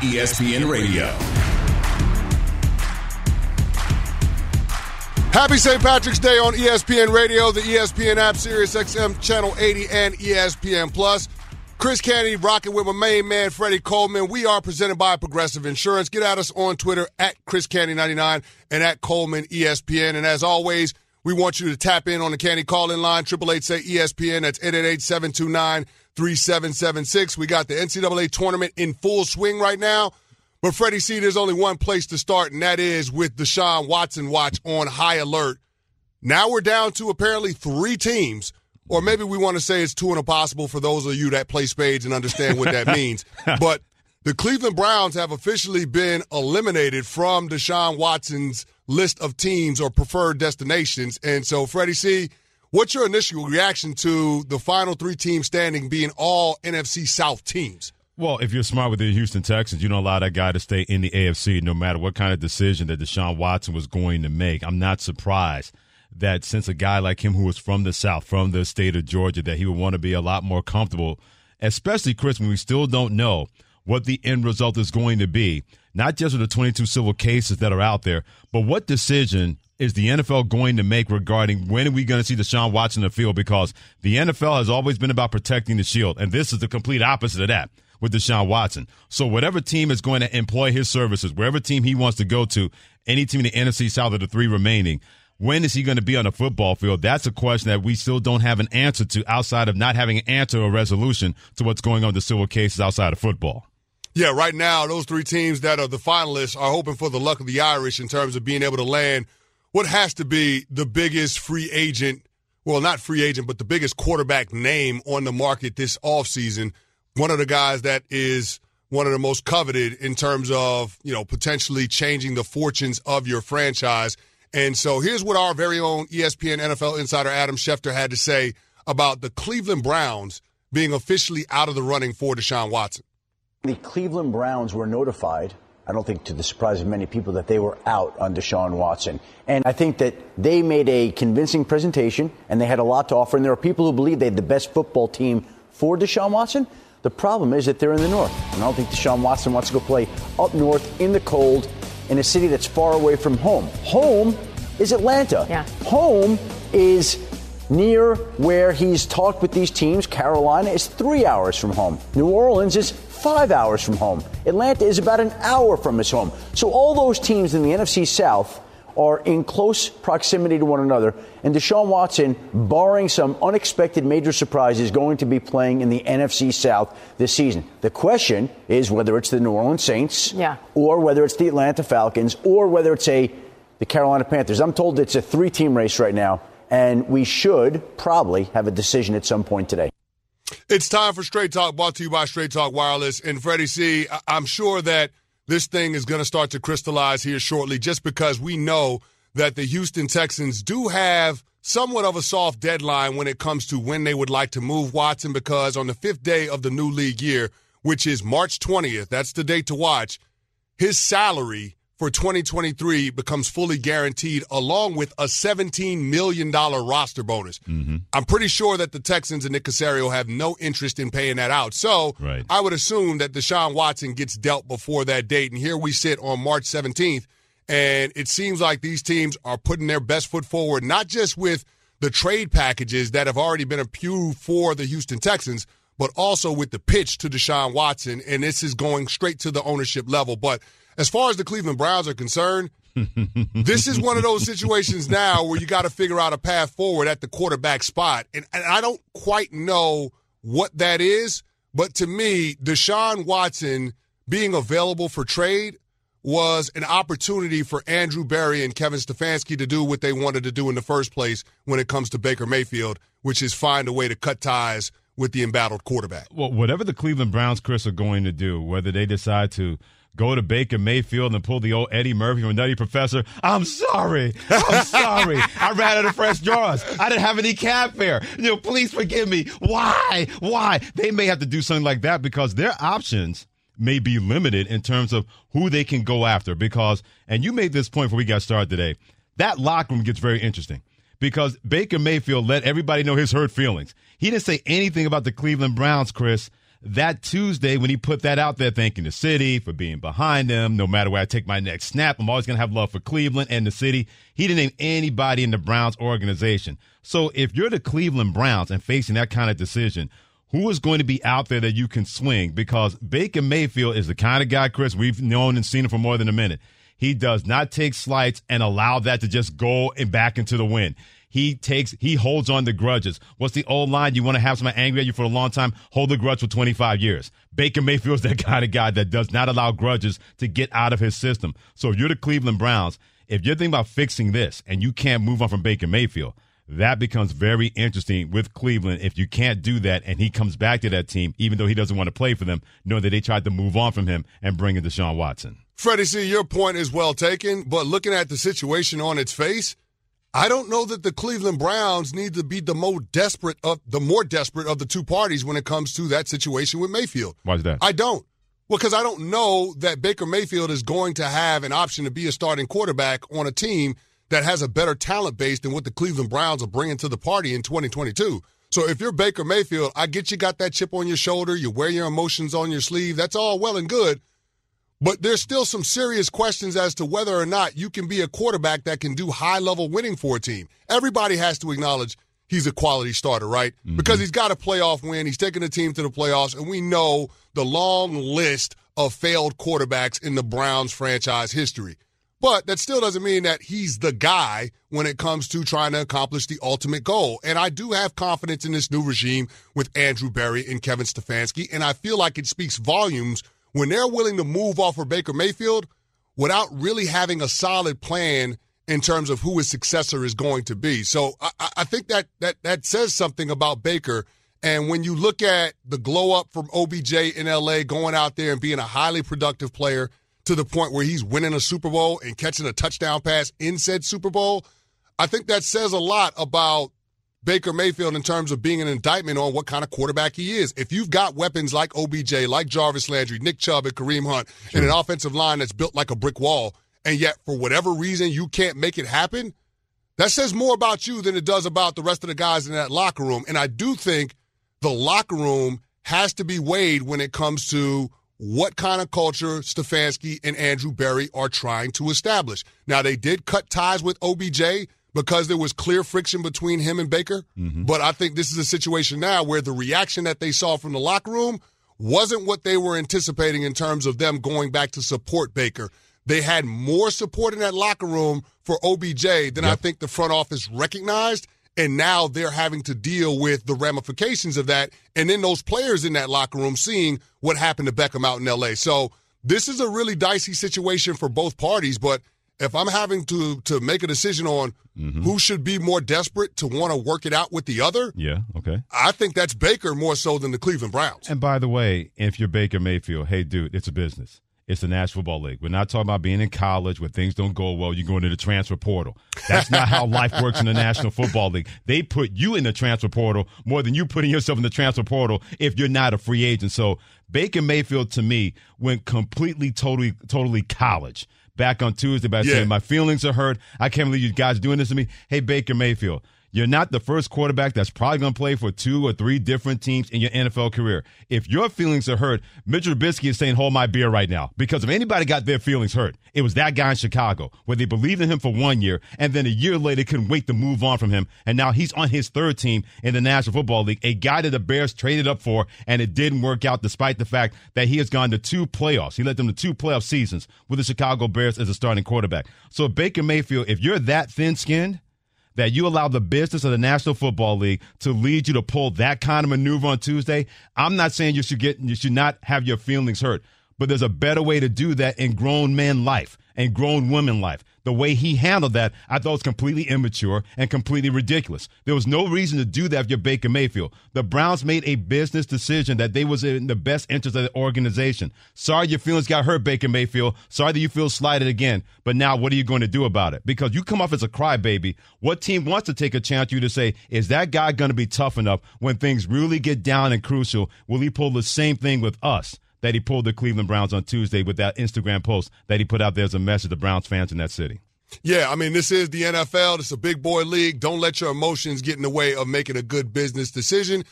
ESPN Radio. Happy St. Patrick's Day on ESPN Radio, the ESPN app, Sirius XM Channel 80, and ESPN Plus. Chris Canty rocking with my main man, Freddie Coleman. We are presented by Progressive Insurance. Get at us on Twitter at Chris Canty99 and at Coleman ESPN. And as always, we want you to tap in on the Canty call-in line, 888 say ESPN. That's 888-729-3776. We got the NCAA tournament in full swing right now. But Freddie C, there's only one place to start, and that is with Deshaun Watson watch on high alert. Now we're down to apparently three teams, or maybe we want to say it's two and a possible for those of you that play spades and understand what that means. But the Cleveland Browns have officially been eliminated from Deshaun Watson's list of teams or preferred destinations. And so, Freddie C, what's your initial reaction to the final three teams standing being all NFC South teams? Well, if you're smart with the Houston Texans, you don't allow that guy to stay in the AFC no matter what kind of decision that Deshaun Watson was going to make. I'm not surprised that since a guy like him who was from the South, from the state of Georgia, that he would want to be a lot more comfortable, especially, Chris, when we still don't know what the end result is going to be, not just with the 22 civil cases that are out there, but what decision is the NFL going to make regarding when are we going to see Deshaun Watson in the field? Because the NFL has always been about protecting the shield, and this is the complete opposite of that with Deshaun Watson. So whatever team is going to employ his services, wherever team he wants to go to, any team in the NFC South of the three remaining, when is he going to be on the football field? That's a question that we still don't have an answer to outside of not having an answer or resolution to what's going on with the civil cases outside of football. Yeah, right now, those three teams that are the finalists are hoping for the luck of the Irish in terms of being able to land what has to be the biggest free agent, well, not free agent, but the biggest quarterback name on the market this offseason one of the guys that is one of the most coveted in terms of, you know, potentially changing the fortunes of your franchise. And so here's what our very own ESPN NFL insider Adam Schefter had to say about the Cleveland Browns being officially out of the running for Deshaun Watson. The Cleveland Browns were notified, I don't think to the surprise of many people, that they were out on Deshaun Watson. And I think that they made a convincing presentation and they had a lot to offer. And there are people who believe they had the best football team for Deshaun Watson. The problem is that they're in the north. And I don't think Deshaun Watson wants to go play up north in the cold in a city that's far away from home. Home is Atlanta. Yeah. Home is near where he's talked with these teams. Carolina is three hours from home. New Orleans is five hours from home. Atlanta is about an hour from his home. So all those teams in the NFC South are in close proximity to one another. And Deshaun Watson, barring some unexpected major surprise, is going to be playing in the NFC South this season. The question is whether it's the New Orleans Saints, yeah. or whether it's the Atlanta Falcons, or whether it's a the Carolina Panthers. I'm told it's a three-team race right now, and we should probably have a decision at some point today. It's time for Straight Talk, brought to you by Straight Talk Wireless. And Freddie C, I'm sure that this thing is going to start to crystallize here shortly just because we know that the Houston Texans do have somewhat of a soft deadline when it comes to when they would like to move Watson because on the fifth day of the new league year, which is March 20th, that's the date to watch, his salary for 2023 becomes fully guaranteed along with a $17 million roster bonus. Mm-hmm. I'm pretty sure that the Texans and Nick Caserio have no interest in paying that out. So right. I would assume that Deshaun Watson gets dealt before that date. And here we sit on March 17th, and it seems like these teams are putting their best foot forward, not just with the trade packages that have already been approved for the Houston Texans, but also with the pitch to Deshaun Watson. And this is going straight to the ownership level. But as far as the Cleveland Browns are concerned, this is one of those situations now where you got to figure out a path forward at the quarterback spot. And, and, I don't quite know what that is, but to me, Deshaun Watson being available for trade was an opportunity for Andrew Berry and Kevin Stefanski to do what they wanted to do in the first place when it comes to Baker Mayfield, which is find a way to cut ties with the embattled quarterback. Well, whatever the Cleveland Browns, Chris, are going to do, whether they decide to – go to Baker Mayfield and pull the old Eddie Murphy from Nutty Professor. I'm sorry. I'm sorry. I ran out of fresh drawers. I didn't have any cab fare. You know, please forgive me. Why? Why? They may have to do something like that because their options may be limited in terms of who they can go after. Because, and you made this point before we got started today, that locker room gets very interesting because Baker Mayfield let everybody know his hurt feelings. He didn't say anything about the Cleveland Browns, Chris, that Tuesday when he put that out there, thanking the city for being behind him. No matter where I take my next snap, I'm always going to have love for Cleveland and the city. He didn't name anybody in the Browns organization. So if you're the Cleveland Browns and facing that kind of decision, who is going to be out there that you can swing? Because Baker Mayfield is the kind of guy, Chris, we've known and seen him for more than a minute. He does not take slights and allow that to just go and back into the wind. He takes, he holds on to grudges. What's the old line? You want to have someone angry at you for a long time? Hold the grudge for 25 years. Baker Mayfield's that kind of guy that does not allow grudges to get out of his system. So if you're the Cleveland Browns, if you're thinking about fixing this and you can't move on from Baker Mayfield, that becomes very interesting with Cleveland if you can't do that and he comes back to that team, even though he doesn't want to play for them, knowing that they tried to move on from him and bring in Deshaun Watson. Freddie, see, your point is well taken, but looking at the situation on its face, I don't know that the Cleveland Browns need to be the more desperate of the more desperate of the two parties when it comes to that situation with Mayfield. Why is that? I don't. Well, because I don't know that Baker Mayfield is going to have an option to be a starting quarterback on a team that has a better talent base than what the Cleveland Browns are bringing to the party in 2022. So if you're Baker Mayfield, I get you got that chip on your shoulder, you wear your emotions on your sleeve. That's all well and good. But there's still some serious questions as to whether or not you can be a quarterback that can do high level winning for a team. Everybody has to acknowledge he's a quality starter, right? Mm-hmm. Because he's got a playoff win. He's taken the team to the playoffs, and we know the long list of failed quarterbacks in the Browns franchise history. But that still doesn't mean that he's the guy when it comes to trying to accomplish the ultimate goal. And I do have confidence in this new regime with Andrew Berry and Kevin Stefanski, and I feel like it speaks volumes – when they're willing to move off for Baker Mayfield without really having a solid plan in terms of who his successor is going to be. So I, I think that that that says something about Baker. And when you look at the glow up from OBJ in LA, going out there and being a highly productive player to the point where he's winning a Super Bowl and catching a touchdown pass in said Super Bowl, I think that says a lot about Baker Mayfield in terms of being an indictment on what kind of quarterback he is. If you've got weapons like OBJ, like Jarvis Landry, Nick Chubb, and Kareem Hunt, sure. and an offensive line that's built like a brick wall, and yet for whatever reason you can't make it happen, that says more about you than it does about the rest of the guys in that locker room. And I do think the locker room has to be weighed when it comes to what kind of culture Stefanski and Andrew Berry are trying to establish. Now, they did cut ties with OBJ because there was clear friction between him and Baker. Mm-hmm. But I think this is a situation now where the reaction that they saw from the locker room wasn't what they were anticipating in terms of them going back to support Baker. They had more support in that locker room for OBJ than yep. I think the front office recognized. And now they're having to deal with the ramifications of that. And then those players in that locker room seeing what happened to Beckham out in LA. So this is a really dicey situation for both parties. But if I'm having to to make a decision on mm-hmm. who should be more desperate to want to work it out with the other, yeah, okay, I think that's Baker more so than the Cleveland Browns. And by the way, if you're Baker Mayfield, hey, dude, it's a business. It's the National Football League. We're not talking about being in college where things don't go well. You go into the transfer portal. That's not how life works in the National Football League. They put you in the transfer portal more than you putting yourself in the transfer portal if you're not a free agent. So Baker Mayfield to me went completely, totally, totally college back on Tuesday by yeah. saying, My feelings are hurt. I can't believe you guys doing this to me. Hey, Baker Mayfield, you're not the first quarterback that's probably going to play for two or three different teams in your NFL career. If your feelings are hurt, Mitchell Trubisky is saying, hold my beer right now. Because if anybody got their feelings hurt, it was that guy in Chicago where they believed in him for one year and then a year later couldn't wait to move on from him. And now he's on his third team in the National Football League, a guy that the Bears traded up for and it didn't work out despite the fact that he has gone to two playoffs. He led them to two playoff seasons with the Chicago Bears as a starting quarterback. So Baker Mayfield, if you're that thin skinned, that you allow the business of the National Football League to lead you to pull that kind of maneuver on Tuesday, I'm not saying you should get you should not have your feelings hurt, but there's a better way to do that in grown man life and grown women life the way he handled that, I thought was completely immature and completely ridiculous. There was no reason to do that if you're Baker Mayfield. The Browns made a business decision that they was in the best interest of the organization. Sorry your feelings got hurt, Baker Mayfield. Sorry that you feel slighted again. But now what are you going to do about it? Because you come off as a crybaby. What team wants to take a chance you to say, is that guy going to be tough enough when things really get down and crucial? Will he pull the same thing with us? That he pulled the Cleveland Browns on Tuesday with that Instagram post that he put out there as a message to Browns fans in that city. Yeah, I mean, this is the NFL. It's a big boy league. Don't let your emotions get in the way of making a good business decision.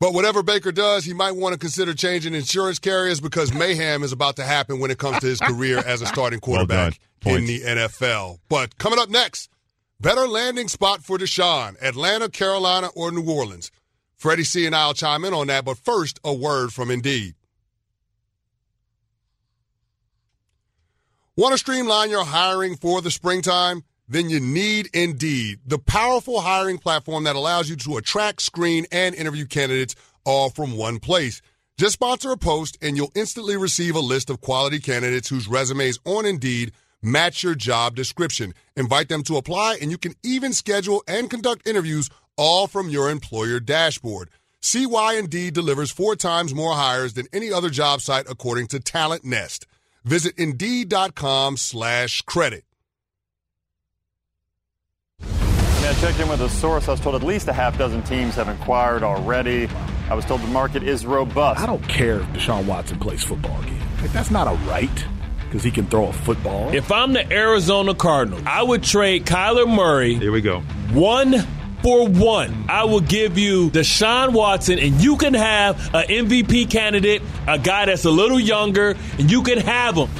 But whatever Baker does, he might want to consider changing insurance carriers because mayhem is about to happen when it comes to his career as a starting quarterback well in the NFL. But coming up next, better landing spot for Deshaun, Atlanta, Carolina, or New Orleans. Freddie C and I'll chime in on that, but first, a word from Indeed. Want to streamline your hiring for the springtime? Then you need Indeed, the powerful hiring platform that allows you to attract, screen, and interview candidates all from one place. Just sponsor a post and you'll instantly receive a list of quality candidates whose resumes on Indeed match your job description. Invite them to apply and you can even schedule and conduct interviews all from your employer dashboard. See why Indeed delivers four times more hires than any other job site according to TalentNest. Visit Indeed.com slash credit. I checked in with a source. I was told at least a half dozen teams have inquired already. I was told the market is robust. I don't care if Deshaun Watson plays football again. Like, that's not a right because he can throw a football. If I'm the Arizona Cardinals, I would trade Kyler Murray. Here we go. One for one. I will give you Deshaun Watson, and you can have an MVP candidate, a guy that's a little younger, and you can have him.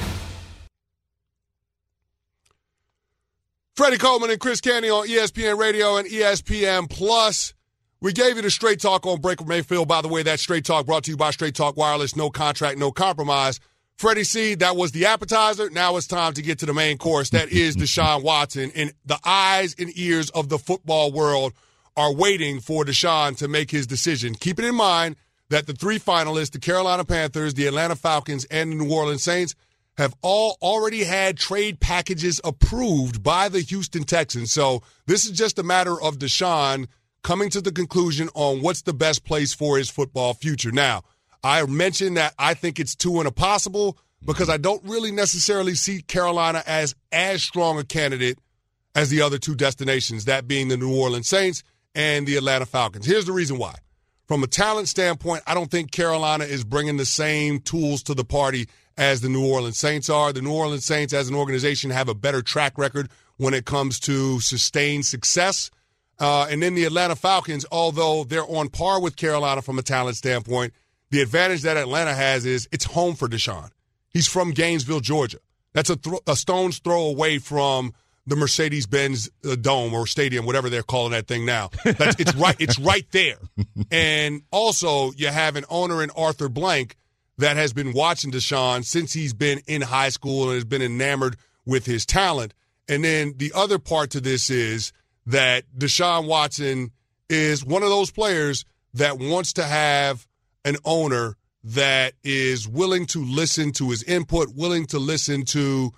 Freddie Coleman and Chris Canty on ESPN Radio and ESPN Plus. We gave you the straight talk on Baker Mayfield. By the way, that straight talk brought to you by Straight Talk Wireless. No contract, no compromise. Freddie C, that was the appetizer. Now it's time to get to the main course. That is Deshaun Watson. And the eyes and ears of the football world are waiting for Deshaun to make his decision. Keeping in mind that the three finalists, the Carolina Panthers, the Atlanta Falcons, and the New Orleans Saints, have all already had trade packages approved by the Houston Texans. So this is just a matter of Deshaun coming to the conclusion on what's the best place for his football future. Now, I mentioned that I think it's too impossible because I don't really necessarily see Carolina as as strong a candidate as the other two destinations, that being the New Orleans Saints and the Atlanta Falcons. Here's the reason why. From a talent standpoint, I don't think Carolina is bringing the same tools to the party as the New Orleans Saints are. The New Orleans Saints, as an organization, have a better track record when it comes to sustained success. Uh, and then the Atlanta Falcons, although they're on par with Carolina from a talent standpoint, the advantage that Atlanta has is it's home for Deshaun. He's from Gainesville, Georgia. That's a, th- a stone's throw away from the Mercedes Benz uh, Dome or Stadium, whatever they're calling that thing now. That's, it's right. It's right there. And also, you have an owner in Arthur Blank that has been watching Deshaun since he's been in high school and has been enamored with his talent. And then the other part to this is that Deshaun Watson is one of those players that wants to have an owner that is willing to listen to his input, willing to listen to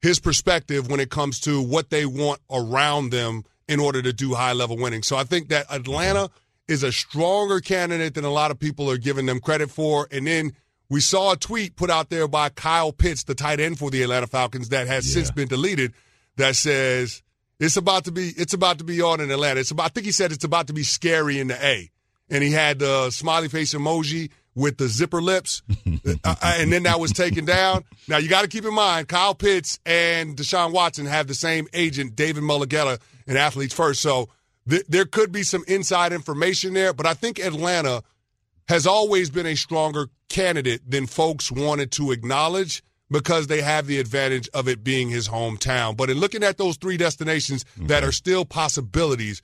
his perspective when it comes to what they want around them in order to do high level winning. So I think that Atlanta is a stronger candidate than a lot of people are giving them credit for. And then we saw a tweet put out there by Kyle Pitts, the tight end for the Atlanta Falcons, that has yeah. since been deleted, that says it's about to be it's about to be on in Atlanta. It's about I think he said it's about to be scary in the A and he had the smiley face emoji with the zipper lips, uh, uh, and then that was taken down. Now you got to keep in mind, Kyle Pitts and Deshaun Watson have the same agent, David Mulugheta, and Athletes First. So th- there could be some inside information there, but I think Atlanta has always been a stronger candidate than folks wanted to acknowledge because they have the advantage of it being his hometown. But in looking at those three destinations mm-hmm. that are still possibilities,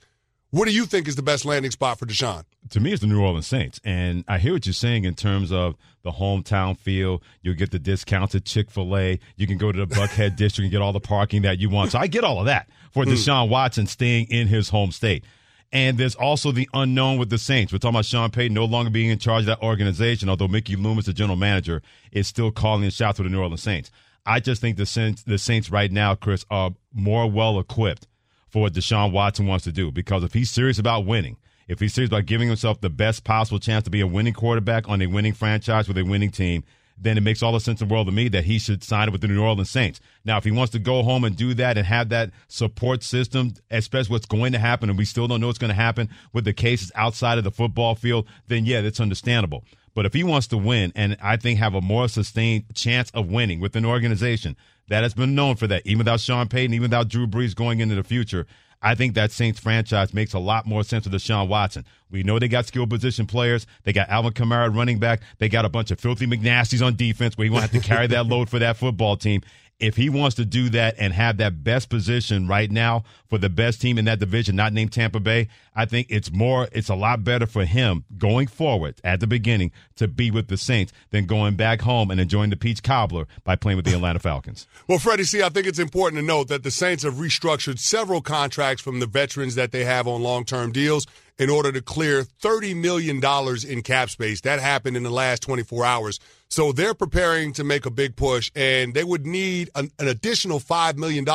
what do you think is the best landing spot for Deshaun? To me, it's the New Orleans Saints. And I hear what you're saying in terms of the hometown feel. You'll get the discounted Chick fil A. You can go to the Buckhead district and get all the parking that you want. So I get all of that for mm. Deshaun Watson staying in his home state. And there's also the unknown with the Saints. We're talking about Sean Payton no longer being in charge of that organization, although Mickey Loomis, the general manager, is still calling the shots for the New Orleans Saints. I just think the Saints, the Saints right now, Chris, are more well equipped for what Deshaun Watson wants to do. Because if he's serious about winning, if he's serious about giving himself the best possible chance to be a winning quarterback on a winning franchise with a winning team, then it makes all the sense in the world to me that he should sign with the New Orleans Saints. Now, if he wants to go home and do that and have that support system, especially what's going to happen, and we still don't know what's going to happen with the cases outside of the football field, then yeah, that's understandable. But if he wants to win and I think have a more sustained chance of winning with an organization that has been known for that. Even without Sean Payton, even without Drew Brees going into the future, I think that Saints franchise makes a lot more sense with Deshaun Watson. We know they got skill position players. They got Alvin Kamara running back. They got a bunch of filthy McNasties on defense where he won't have to carry that load for that football team if he wants to do that and have that best position right now for the best team in that division, not named Tampa Bay, I think it's more, it's a lot better for him going forward at the beginning to be with the Saints than going back home and enjoying the peach cobbler by playing with the Atlanta Falcons. well, Freddie, see, I think it's important to note that the Saints have restructured several contracts from the veterans that they have on long term deals in order to clear $30 million in cap space. That happened in the last 24 hours. So they're preparing to make a big push, and they would need an, an additional $5 million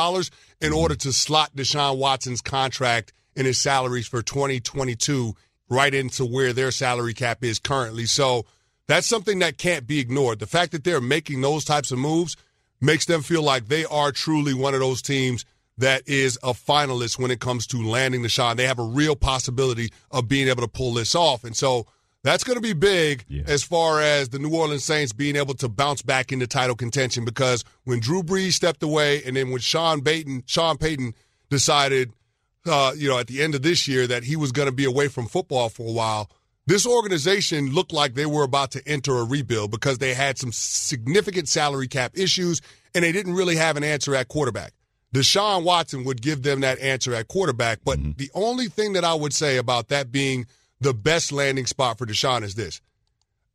in order to slot Deshaun Watson's contract and his salaries for 2022 right into where their salary cap is currently. So that's something that can't be ignored. The fact that they're making those types of moves makes them feel like they are truly one of those teams that is a finalist when it comes to landing the shot. They have a real possibility of being able to pull this off. And so that's going to be big yeah. as far as the New Orleans Saints being able to bounce back into title contention because when Drew Brees stepped away and then when Sean Payton, Sean Payton decided, uh, you know, at the end of this year that he was going to be away from football for a while, this organization looked like they were about to enter a rebuild because they had some significant salary cap issues and they didn't really have an answer at quarterback. Deshaun Watson would give them that answer at quarterback. But mm-hmm. the only thing that I would say about that being the best landing spot for Deshaun is this.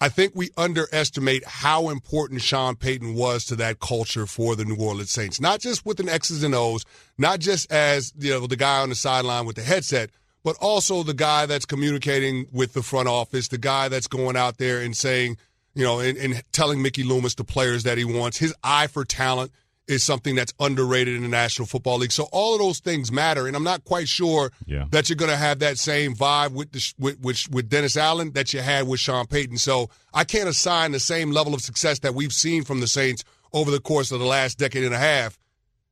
I think we underestimate how important Sean Payton was to that culture for the New Orleans Saints. Not just with an X's and O's, not just as you know the guy on the sideline with the headset, but also the guy that's communicating with the front office, the guy that's going out there and saying, you know, and, and telling Mickey Loomis the players that he wants, his eye for talent is something that's underrated in the National Football League. So all of those things matter, and I'm not quite sure yeah. that you're going to have that same vibe with, the, with, with with Dennis Allen that you had with Sean Payton. So I can't assign the same level of success that we've seen from the Saints over the course of the last decade and a half,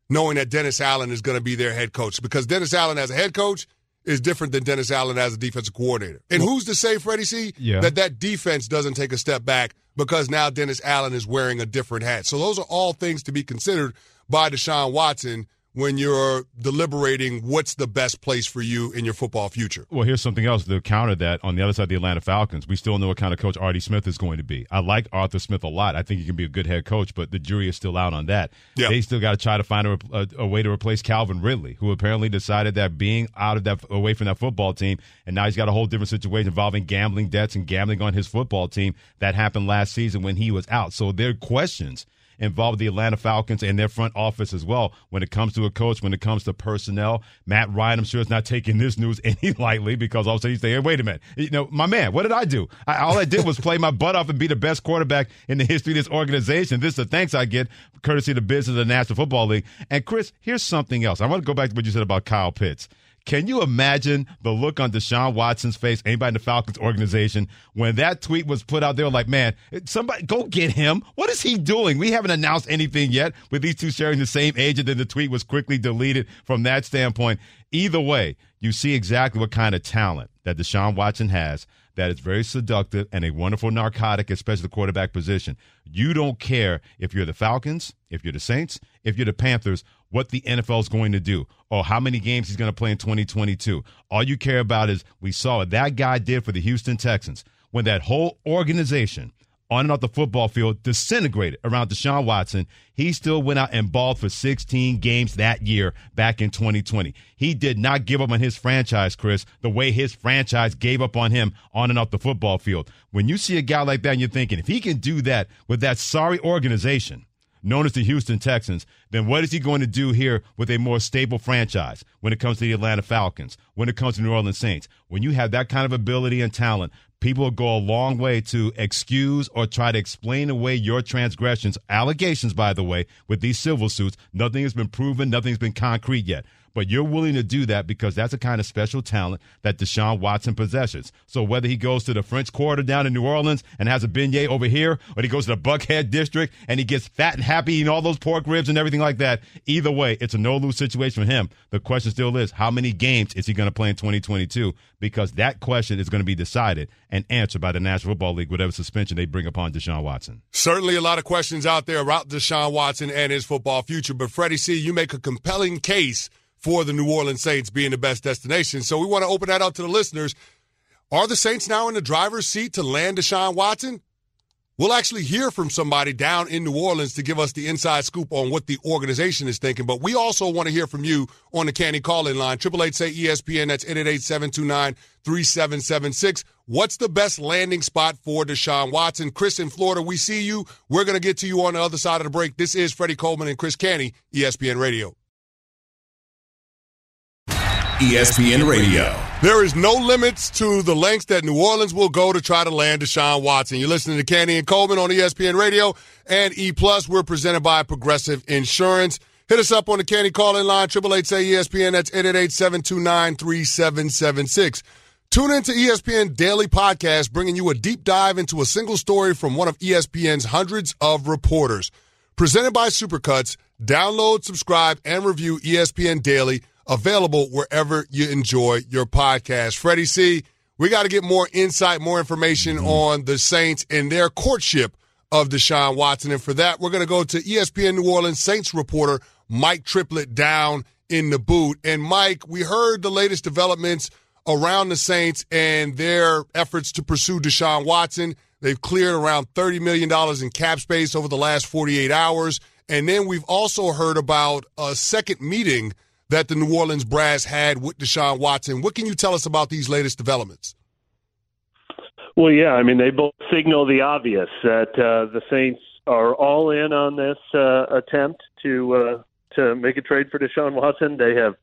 knowing that Dennis Allen is going to be their head coach because Dennis Allen as a head coach is different than Dennis Allen as a defensive coordinator. And who's to say, Freddie C, yeah. that that defense doesn't take a step back because now Dennis Allen is wearing a different hat. So those are all things to be considered by Deshaun Watson when you're deliberating what's the best place for you in your football future. Well, here's something else to counter that. On the other side of the Atlanta Falcons, we still know what kind of coach Artie Smith is going to be. I like Arthur Smith a lot. I think he can be a good head coach, but the jury is still out on that. Yep. They still got to try to find a, a, a, way to replace Calvin Ridley, who apparently decided that being out of that away from that football team, and now he's got a whole different situation involving gambling debts and gambling on his football team that happened last season when he was out. So there are questions involved the Atlanta Falcons and their front office as well when it comes to a coach, when it comes to personnel. Matt Ryan, I'm sure, is not taking this news any lightly because all of a sudden saying, wait a minute, you know, my man, what did I do? I, all I did was play my butt off and be the best quarterback in the history of this organization. This is the thanks I get courtesy of the business of the National Football League. And Chris, here's something else. I want to go back to what you said about Kyle Pitts. Can you imagine the look on Deshaun Watson's face, anybody in the Falcons organization, when that tweet was put out? They were like, man, somebody go get him. What is he doing? We haven't announced anything yet with these two sharing the same age. And then the tweet was quickly deleted from that standpoint. Either way, you see exactly what kind of talent that Deshaun Watson has that is very seductive and a wonderful narcotic, especially the quarterback position. You don't care if you're the Falcons, if you're the Saints, if you're the Panthers, what the NFL is going to do or how many games he's going to play in 2022. All you care about is we saw what that guy did for the Houston Texans when that whole organization on and off the football field disintegrated around Deshaun Watson. He still went out and balled for 16 games that year back in 2020. He did not give up on his franchise, Chris, the way his franchise gave up on him on and off the football field. When you see a guy like that and you're thinking, if he can do that with that sorry organization, known as the Houston Texans, then what is he going to do here with a more stable franchise when it comes to the Atlanta Falcons, when it comes to New Orleans Saints? When you have that kind of ability and talent, people go a long way to excuse or try to explain away your transgressions, allegations, by the way, with these civil suits. Nothing has been proven, nothing's been concrete yet but you're willing to do that because that's a kind of special talent that Deshaun Watson possesses. So whether he goes to the French Quarter down in New Orleans and has a beignet over here, or he goes to the Buckhead District and he gets fat and happy eating all those pork ribs and everything like that, either way, it's a no-lose situation for him. The question still is, how many games is he going to play in 2022? Because that question is going to be decided and answered by the National Football League, whatever suspension they bring upon Deshaun Watson. Certainly a lot of questions out there about Deshaun Watson and his football future, but Freddie C., you make a compelling case for the New Orleans Saints being the best destination. So we want to open that up to the listeners. Are the Saints now in the driver's seat to land Deshaun Watson? We'll actually hear from somebody down in New Orleans to give us the inside scoop on what the organization is thinking. But we also want to hear from you on the Canty call-in line. 888 say ESPN. That's 888-729-3776. What's the best landing spot for Deshaun Watson? Chris in Florida, we see you. We're going to get to you on the other side of the break. This is Freddie Coleman and Chris Canty, ESPN Radio. ESPN Radio. There is no limits to the lengths that New Orleans will go to try to land Deshaun Watson. You're listening to Canty and Coleman on ESPN Radio and E Plus. We're presented by Progressive Insurance. Hit us up on the Canty call-in line, 888 say ESPN. That's 888-729-3776. Tune into ESPN Daily Podcast, bringing you a deep dive into a single story from one of ESPN's hundreds of reporters. Presented by Supercuts. Download, subscribe, and review ESPN Daily available wherever you enjoy your podcast. Freddie C., we got to get more insight, more information mm-hmm. on the Saints and their courtship of Deshaun Watson. And for that, we're going to go to ESPN New Orleans Saints reporter Mike Triplett down in the boot. And Mike, we heard the latest developments around the Saints and their efforts to pursue Deshaun Watson. They've cleared around $30 million in cap space over the last 48 hours. And then we've also heard about a second meeting – that the New Orleans brass had with Deshaun Watson. What can you tell us about these latest developments? Well, yeah, I mean, they both signal the obvious that uh, the Saints are all in on this uh, attempt to uh, to make a trade for Deshaun Watson. They have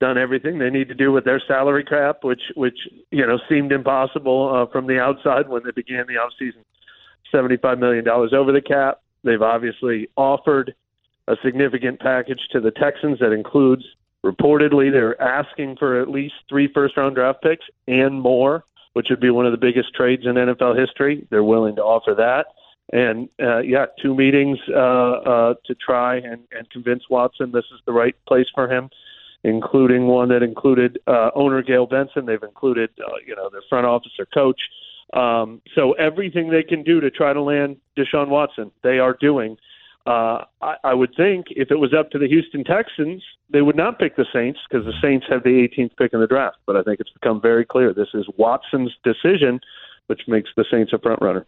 done everything they need to do with their salary cap, which which you know seemed impossible uh, from the outside when they began the offseason. Seventy-five million dollars over the cap. They've obviously offered a significant package to the Texans that includes Reportedly, they're asking for at least three first round draft picks and more, which would be one of the biggest trades in NFL history. They're willing to offer that. And uh, yeah, two meetings uh, uh, to try and, and convince Watson this is the right place for him, including one that included uh, owner Gayle Benson. They've included, uh, you know, their front office or coach. Um, so everything they can do to try to land Deshaun Watson, they are doing. Uh, I, I would think if it was up to the Houston Texans, they would not pick the Saints because the Saints have the 18th pick in the draft. But I think it's become very clear this is Watson's decision, which makes the Saints a front runner.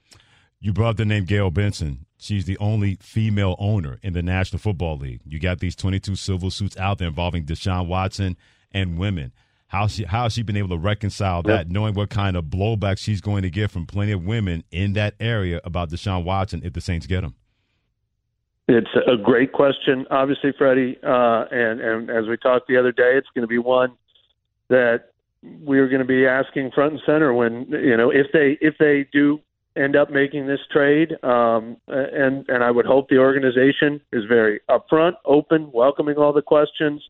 You brought the name Gayle Benson. She's the only female owner in the National Football League. You got these 22 civil suits out there involving Deshaun Watson and women. How she how has she been able to reconcile that, knowing what kind of blowback she's going to get from plenty of women in that area about Deshaun Watson if the Saints get him? It's a great question, obviously, Freddie. Uh, and, and as we talked the other day, it's going to be one that we're going to be asking front and center when you know if they if they do end up making this trade. Um, and and I would hope the organization is very upfront, open, welcoming all the questions.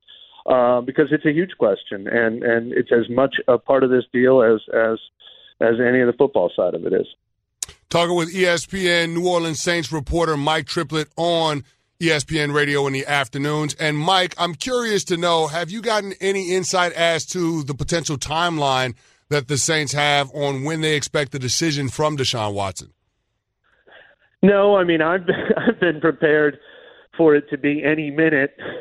Uh, because it's a huge question, and and it's as much a part of this deal as as as any of the football side of it is. Talking with ESPN New Orleans Saints reporter Mike Triplett on ESPN Radio in the afternoons. And Mike, I'm curious to know have you gotten any insight as to the potential timeline that the Saints have on when they expect the decision from Deshaun Watson? No, I mean I've been, I've been prepared for it to be any minute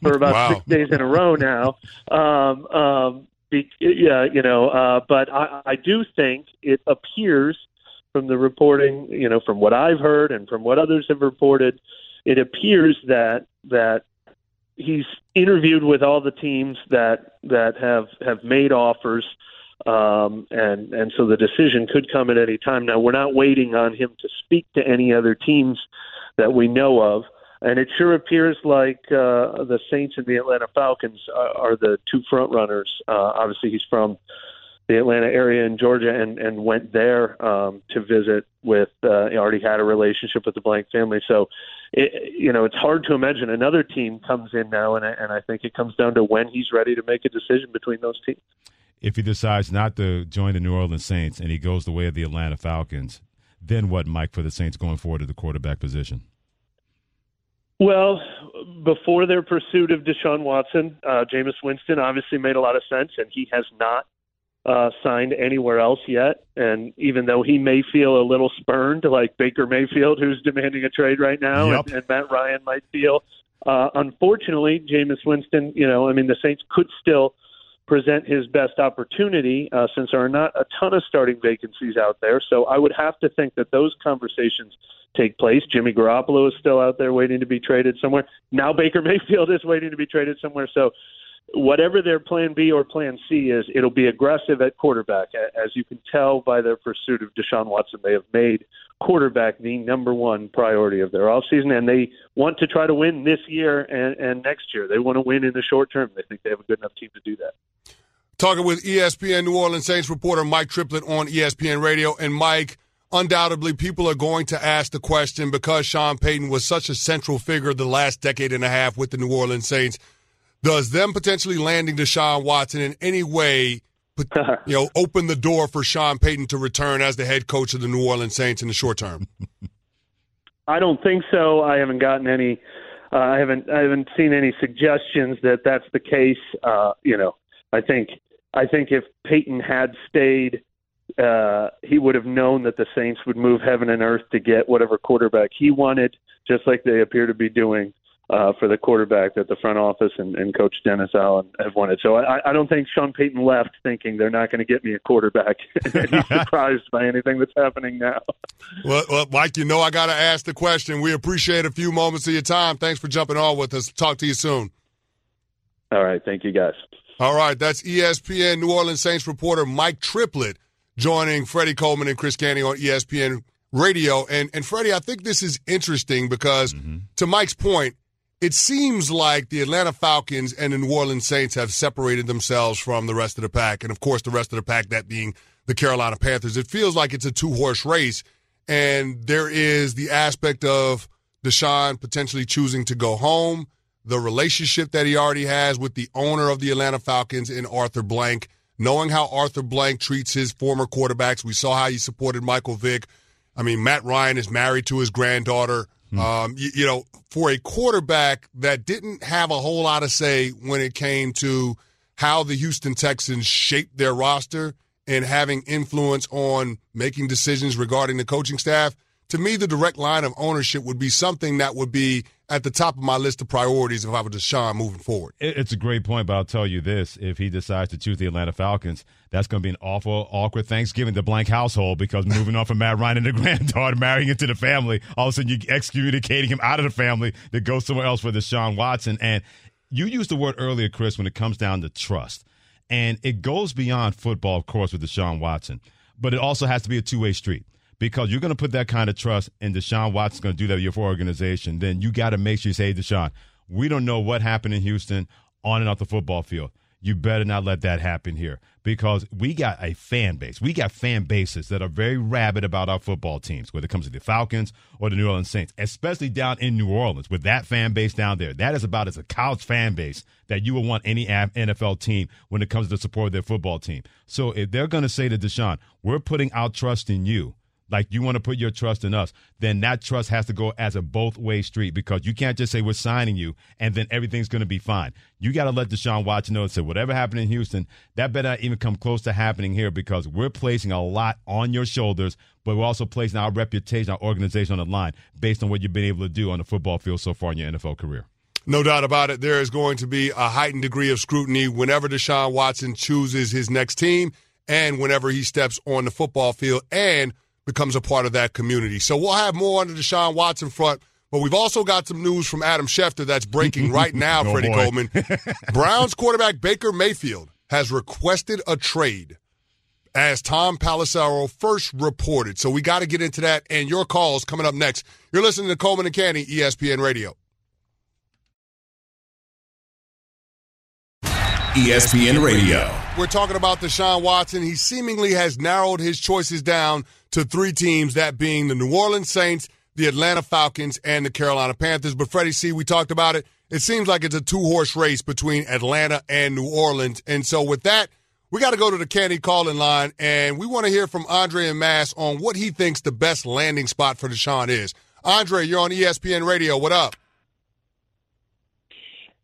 for about wow. six days in a row now. Um, um, be, yeah, you know, uh, but I, I do think it appears from the reporting, you know, from what I've heard and from what others have reported, it appears that that he's interviewed with all the teams that that have have made offers, um, and and so the decision could come at any time. Now we're not waiting on him to speak to any other teams that we know of. And it sure appears like uh, the Saints and the Atlanta Falcons are, are the two front runners. Uh, obviously, he's from the Atlanta area in Georgia and and went there um, to visit with. Uh, he already had a relationship with the Blank family, so it, you know it's hard to imagine another team comes in now, and I, and I think it comes down to when he's ready to make a decision between those teams. If he decides not to join the New Orleans Saints and he goes the way of the Atlanta Falcons, then what, Mike, for the Saints going forward at the quarterback position? Well, before their pursuit of Deshaun Watson, uh, Jameis Winston obviously made a lot of sense, and he has not uh, signed anywhere else yet. And even though he may feel a little spurned, like Baker Mayfield, who's demanding a trade right now, yep. and, and Matt Ryan might feel Uh, unfortunately, Jameis Winston, you know, I mean, the Saints could still present his best opportunity uh, since there are not a ton of starting vacancies out there. So I would have to think that those conversations take place. Jimmy Garoppolo is still out there waiting to be traded somewhere. Now Baker Mayfield is waiting to be traded somewhere. So whatever their plan B or plan C is, it'll be aggressive at quarterback. As you can tell by their pursuit of Deshaun Watson, they have made quarterback the number one priority of their offseason, and they want to try to win this year and, and next year. They want to win in the short term. They think they have a good enough team to do that. Talking with ESPN New Orleans Saints reporter Mike Triplett on ESPN Radio. And Mike, undoubtedly, people are going to ask the question because Sean Payton was such a central figure the last decade and a half with the New Orleans Saints – does them potentially landing Deshaun Watson in any way, you know, open the door for Sean Payton to return as the head coach of the New Orleans Saints in the short term? I don't think so. I haven't gotten any. Uh, I haven't. I haven't seen any suggestions that that's the case. Uh, you know, I think. I think if Payton had stayed, uh, he would have known that the Saints would move heaven and earth to get whatever quarterback he wanted, just like they appear to be doing uh, for the quarterback that the front office and, and Coach Dennis Allen have wanted. So I, I don't think Sean Payton left thinking they're not going to get me a quarterback. he's surprised by anything that's happening now. Well, well, Mike, you know I got to ask the question. We appreciate a few moments of your time. Thanks for jumping on with us. Talk to you soon. All right. Thank you, guys. All right. That's ESPN New Orleans Saints reporter Mike Triplett joining Freddie Coleman and Chris Canty on ESPN Radio. And, and Freddie, I think this is interesting because, mm-hmm. to Mike's point, it seems like the Atlanta Falcons and the New Orleans Saints have separated themselves from the rest of the pack. And of course, the rest of the pack, that being the Carolina Panthers. It feels like it's a two horse race. And there is the aspect of Deshaun potentially choosing to go home, the relationship that he already has with the owner of the Atlanta Falcons in Arthur Blank, knowing how Arthur Blank treats his former quarterbacks. We saw how he supported Michael Vick. I mean, Matt Ryan is married to his granddaughter. Hmm. Um, you, you, know, for a quarterback that didn't have a whole lot of say when it came to how the Houston Texans shaped their roster and having influence on making decisions regarding the coaching staff, to me, the direct line of ownership would be something that would be at the top of my list of priorities if I were Deshaun moving forward. It's a great point, but I'll tell you this: if he decides to choose the Atlanta Falcons, that's going to be an awful, awkward Thanksgiving to Blank household because moving on from Matt Ryan and the granddaughter, marrying into the family, all of a sudden you're excommunicating him out of the family to go somewhere else for Deshaun Watson. And you used the word earlier, Chris, when it comes down to trust, and it goes beyond football, of course, with Deshaun Watson, but it also has to be a two way street because you're going to put that kind of trust and Deshaun Watson's going to do that with your organization, then you got to make sure you say, Deshaun, we don't know what happened in Houston on and off the football field. You better not let that happen here because we got a fan base. We got fan bases that are very rabid about our football teams, whether it comes to the Falcons or the New Orleans Saints, especially down in New Orleans with that fan base down there. That is about as a college fan base that you would want any NFL team when it comes to support their football team. So if they're going to say to Deshaun, we're putting our trust in you like you want to put your trust in us, then that trust has to go as a both way street because you can't just say we're signing you and then everything's going to be fine. You got to let Deshaun Watson know and say whatever happened in Houston, that better not even come close to happening here because we're placing a lot on your shoulders, but we're also placing our reputation, our organization on the line based on what you've been able to do on the football field so far in your NFL career. No doubt about it. There is going to be a heightened degree of scrutiny whenever Deshaun Watson chooses his next team and whenever he steps on the football field. And becomes a part of that community. So we'll have more on the Deshaun Watson front. But we've also got some news from Adam Schefter that's breaking right now, oh, Freddie boy. Coleman. Browns quarterback Baker Mayfield has requested a trade, as Tom Pelissero first reported. So we got to get into that and your calls coming up next. You're listening to Coleman and Canty, ESPN Radio. ESPN Radio. We're talking about Deshaun Watson. He seemingly has narrowed his choices down to three teams, that being the New Orleans Saints, the Atlanta Falcons, and the Carolina Panthers. But Freddie C, we talked about it. It seems like it's a two horse race between Atlanta and New Orleans. And so with that, we got to go to the Canty calling line, and we want to hear from Andre and Mass on what he thinks the best landing spot for Deshaun is. Andre, you're on ESPN Radio. What up?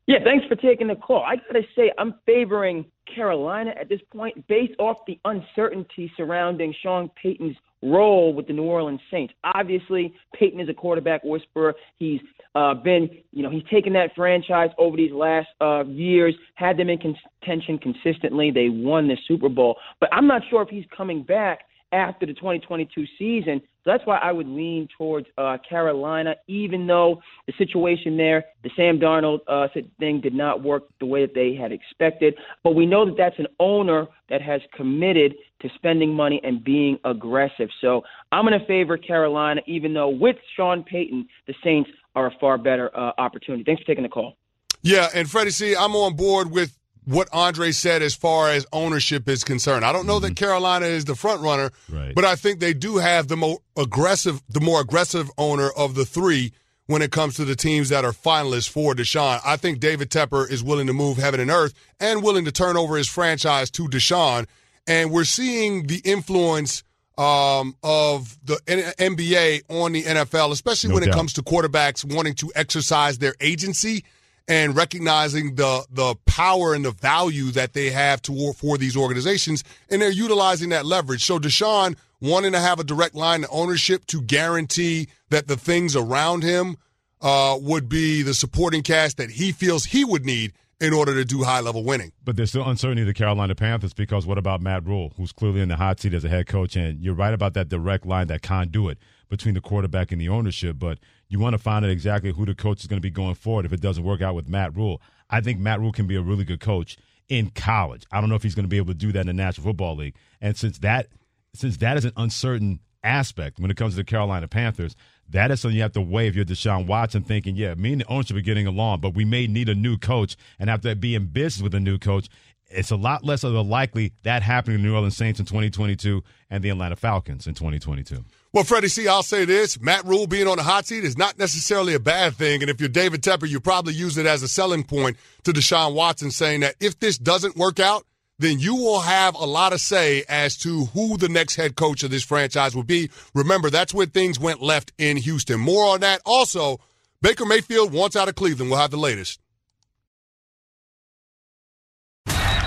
Yeah, thanks for taking the call. I got to say, I'm favoring Carolina at this point based off the uncertainty surrounding Sean Payton's role with the New Orleans Saints. Obviously, Payton is a quarterback whisperer. He's uh, been, you know, he's taken that franchise over these last uh, years, had them in contention consistently. They won the Super Bowl, but I'm not sure if he's coming back after the 2022 season. So that's why I would lean towards uh, Carolina, even though the situation there, the Sam Darnold uh, thing did not work the way that they had expected. But we know that that's an owner that has committed to spending money and being aggressive. So I'm going to favor Carolina, even though with Sean Payton, the Saints are a far better uh, opportunity. Thanks for taking the call. Yeah, and Freddie, see, I'm on board with what Andre said as far as ownership is concerned. I don't know mm-hmm. that Carolina is the front runner, right. but I think they do have the more aggressive, the more aggressive owner of the three when it comes to the teams that are finalists for Deshaun. I think David Tepper is willing to move heaven and earth and willing to turn over his franchise to Deshaun. And we're seeing the influence um, of the NBA on the NFL, especially no when doubt. it comes to quarterbacks wanting to exercise their agency and recognizing the the power and the value that they have to for these organizations, and they're utilizing that leverage. So Deshaun wanting to have a direct line to ownership to guarantee that the things around him uh, would be the supporting cast that he feels he would need in order to do high level winning. But there's still uncertainty to the Carolina Panthers because what about Matt Rhule, who's clearly in the hot seat as a head coach? And you're right about that direct line, that conduit between the quarterback and the ownership. But you want to find out exactly who the coach is going to be going forward if it doesn't work out with Matt Rhule. I think Matt Rhule can be a really good coach in college. I don't know if he's going to be able to do that in the National Football League. And since that since that is an uncertain aspect when it comes to the Carolina Panthers, that is something you have to weigh if you're Deshaun Watson thinking, yeah, me and the ownership are getting along, but we may need a new coach and have to be in business with a new coach. It's a lot less of a likely that happening to the New Orleans Saints in 2022 and the Atlanta Falcons in 2022. Well, Freddie, I'll say this. Matt Rhule being on the hot seat is not necessarily a bad thing. And if you're David Tepper, you probably use it as a selling point to Deshaun Watson, saying that if this doesn't work out, then you will have a lot of say as to who the next head coach of this franchise will be. Remember, that's where things went left in Houston. More on that. Also, Baker Mayfield wants out of Cleveland. We'll have the latest.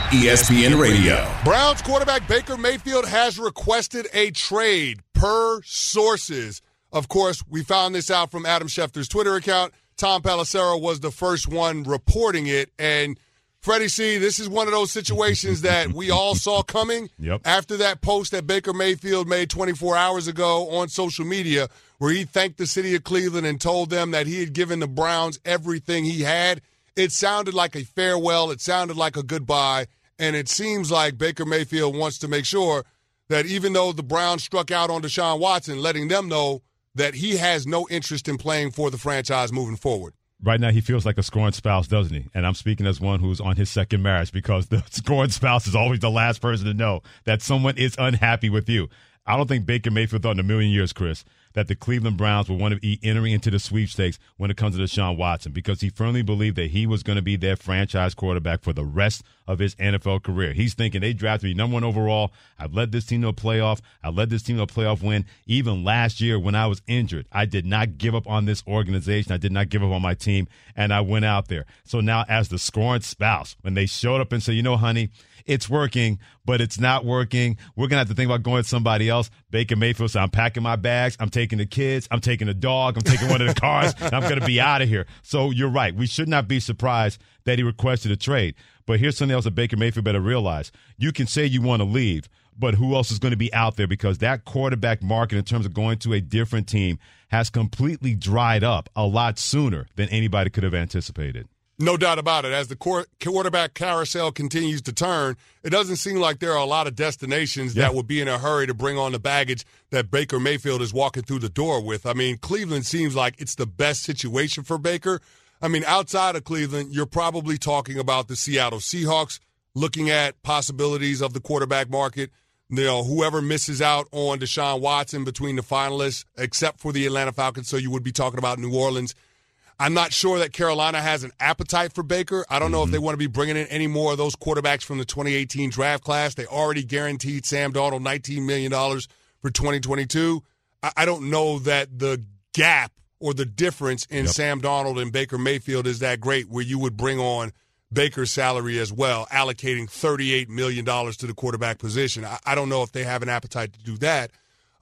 ESPN Radio. Browns quarterback Baker Mayfield has requested a trade per sources. Of course, we found this out from Adam Schefter's Twitter account. Tom Pelissero was the first one reporting it. And Freddie C, this is one of those situations that we all saw coming yep. after that post that Baker Mayfield made 24 hours ago on social media, where he thanked the city of Cleveland and told them that he had given the Browns everything he had. It sounded like a farewell, it sounded like a goodbye. And it seems like Baker Mayfield wants to make sure that even though the Browns struck out on Deshaun Watson, letting them know that he has no interest in playing for the franchise moving forward. Right now, he feels like a scorned spouse, doesn't he? And I'm speaking as one who's on his second marriage because the scorned spouse is always the last person to know that someone is unhappy with you. I don't think Baker Mayfield thought in a million years, Chris, that the Cleveland Browns were want to be entering into the sweepstakes when it comes to Deshaun Watson because he firmly believed that he was going to be their franchise quarterback for the rest of his NFL career. He's thinking they drafted me number one overall. I've led this team to a playoff. I led this team to a playoff win. Even last year when I was injured, I did not give up on this organization. I did not give up on my team, and I went out there. So now, as the scoring spouse, when they showed up and said, you know, honey, it's working, but it's not working. We're going to have to think about going with somebody else. Baker Mayfield said, I'm packing my bags. I'm taking the kids. I'm taking the dog. I'm taking one of the cars. and I'm going to be out of here. So you're right. We should not be surprised that he requested a trade. But here's something else that Baker Mayfield better realize. You can say you want to leave, but who else is going to be out there? Because that quarterback market, in terms of going to a different team, has completely dried up a lot sooner than anybody could have anticipated. No doubt about it. As the quarterback carousel continues to turn, it doesn't seem like there are a lot of destinations yeah. that would be in a hurry to bring on the baggage that Baker Mayfield is walking through the door with. I mean, Cleveland seems like it's the best situation for Baker. I mean, outside of Cleveland, you're probably talking about the Seattle Seahawks looking at possibilities of the quarterback market. You know, whoever misses out on Deshaun Watson between the finalists, except for the Atlanta Falcons. So you would be talking about New Orleans I'm not sure that Carolina has an appetite for Baker. I don't mm-hmm. know if mm-hmm. they want to be bringing in any more of those quarterbacks from the 2018 draft class. They already guaranteed Sam Darnold $19 million for 2022. I don't know that the gap or the difference in yep. Sam Darnold and Baker Mayfield is that great where you would bring on Baker's salary as well, allocating $38 million to the quarterback position. I don't know if they have an appetite to do that.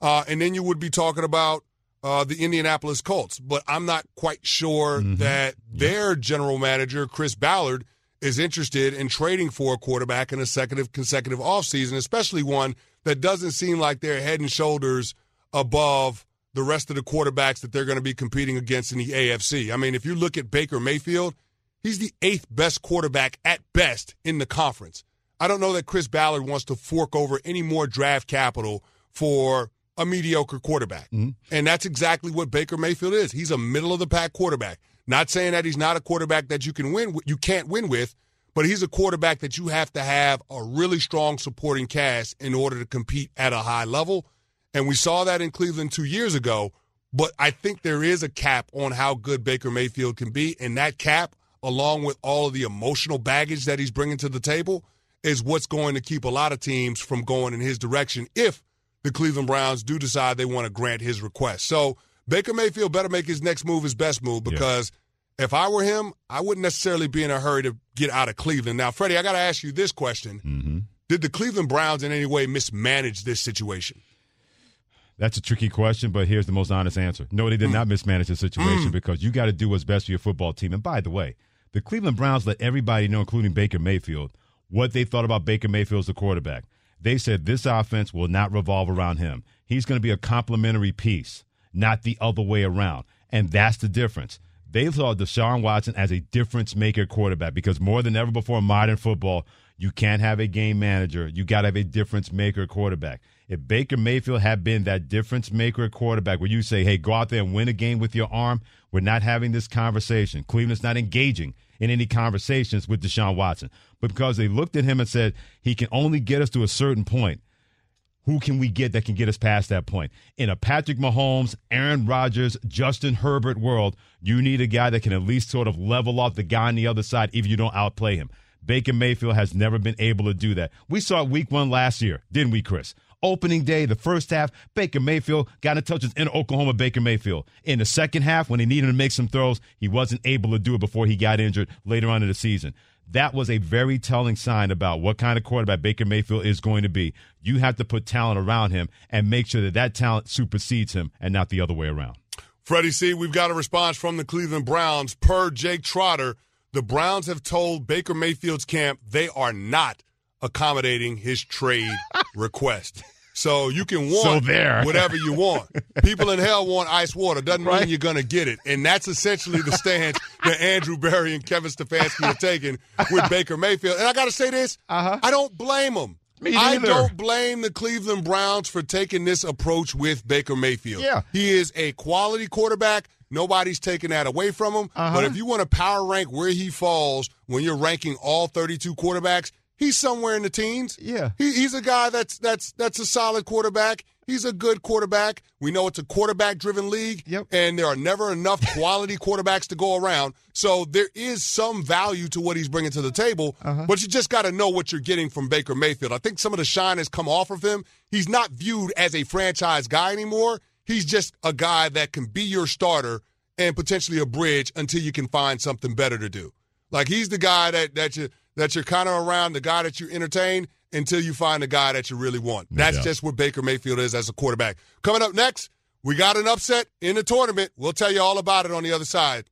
Uh, and then you would be talking about uh, the Indianapolis Colts. But I'm not quite sure Mm-hmm. that their general manager, Chris Ballard, is interested in trading for a quarterback in a second consecutive offseason, especially one that doesn't seem like they're head and shoulders above the rest of the quarterbacks that they're going to be competing against in the AFC. I mean, if you look at Baker Mayfield, he's the eighth best quarterback at best in the conference. I don't know that Chris Ballard wants to fork over any more draft capital for a mediocre quarterback. Mm-hmm. And that's exactly what Baker Mayfield is. He's a middle of the pack quarterback. Not saying that he's not a quarterback that you can win you can't win with, but he's a quarterback that you have to have a really strong supporting cast in order to compete at a high level. And we saw that in Cleveland 2 years ago, but I think there is a cap on how good Baker Mayfield can be, and that cap along with all of the emotional baggage that he's bringing to the table is what's going to keep a lot of teams from going in his direction if the Cleveland Browns do decide they want to grant his request. So Baker Mayfield better make his next move his best move because if I were him, I wouldn't necessarily be in a hurry to get out of Cleveland. Now, Freddie, I got to ask you this question. Mm-hmm. Did the Cleveland Browns in any way mismanage this situation? That's a tricky question, but here's the most honest answer. No, they did not mismanage the situation because you got to do what's best for your football team. And by the way, the Cleveland Browns let everybody know, including Baker Mayfield, what they thought about Baker Mayfield as a quarterback. They said this offense will not revolve around him. He's going to be a complementary piece, not the other way around. And that's the difference. They saw Deshaun Watson as a difference maker quarterback because more than ever before in modern football, you can't have a game manager. You got to have a difference maker quarterback. If Baker Mayfield had been that difference maker quarterback where you say, hey, go out there and win a game with your arm, we're not having this conversation. Cleveland's not engaging in any conversations with Deshaun Watson. But because they looked at him and said, he can only get us to a certain point, who can we get that can get us past that point? In a Patrick Mahomes, Aaron Rodgers, Justin Herbert world, you need a guy that can at least sort of level off the guy on the other side if you don't outplay him. Baker Mayfield has never been able to do that. We saw it week one last year, didn't we, Chris? Opening day, the first half, Baker Mayfield got in touch with in Oklahoma Baker Mayfield. In the second half, when he needed to make some throws, he wasn't able to do it before he got injured later on in the season. That was a very telling sign about what kind of quarterback Baker Mayfield is going to be. You have to put talent around him and make sure that that talent supersedes him and not the other way around. Freddie C., we've got a response from the Cleveland Browns. Per Jake Trotter, the Browns have told Baker Mayfield's camp they are not accommodating his trade request. So you can want So there. whatever you want. People in hell want ice water. Doesn't mean you're going to get it. And that's essentially the stance that Andrew Berry and Kevin Stefanski are taking with Baker Mayfield. And I got to say this, Uh-huh. I don't blame them. I don't blame the Cleveland Browns for taking this approach with Baker Mayfield. Yeah. He is a quality quarterback. Nobody's taking that away from him. Uh-huh. But if you want to power rank where he falls when you're ranking all 32 quarterbacks, he's somewhere in the teens. Yeah. He, he's a guy that's that's that's a solid quarterback. He's a good quarterback. We know it's a quarterback driven league. Yep. And there are never enough quality quarterbacks to go around. So there is some value to what he's bringing to the table. Uh-huh. But you just got to know what you're getting from Baker Mayfield. I think some of the shine has come off of him. He's not viewed as a franchise guy anymore. He's just a guy that can be your starter and potentially a bridge until you can find something better to do. Like he's the guy that that you that you're kind of around, the guy that you entertain until you find the guy that you really want. That's doubt. just what Baker Mayfield is as a quarterback. Coming up next, we got an upset in the tournament. We'll tell you all about it on the other side.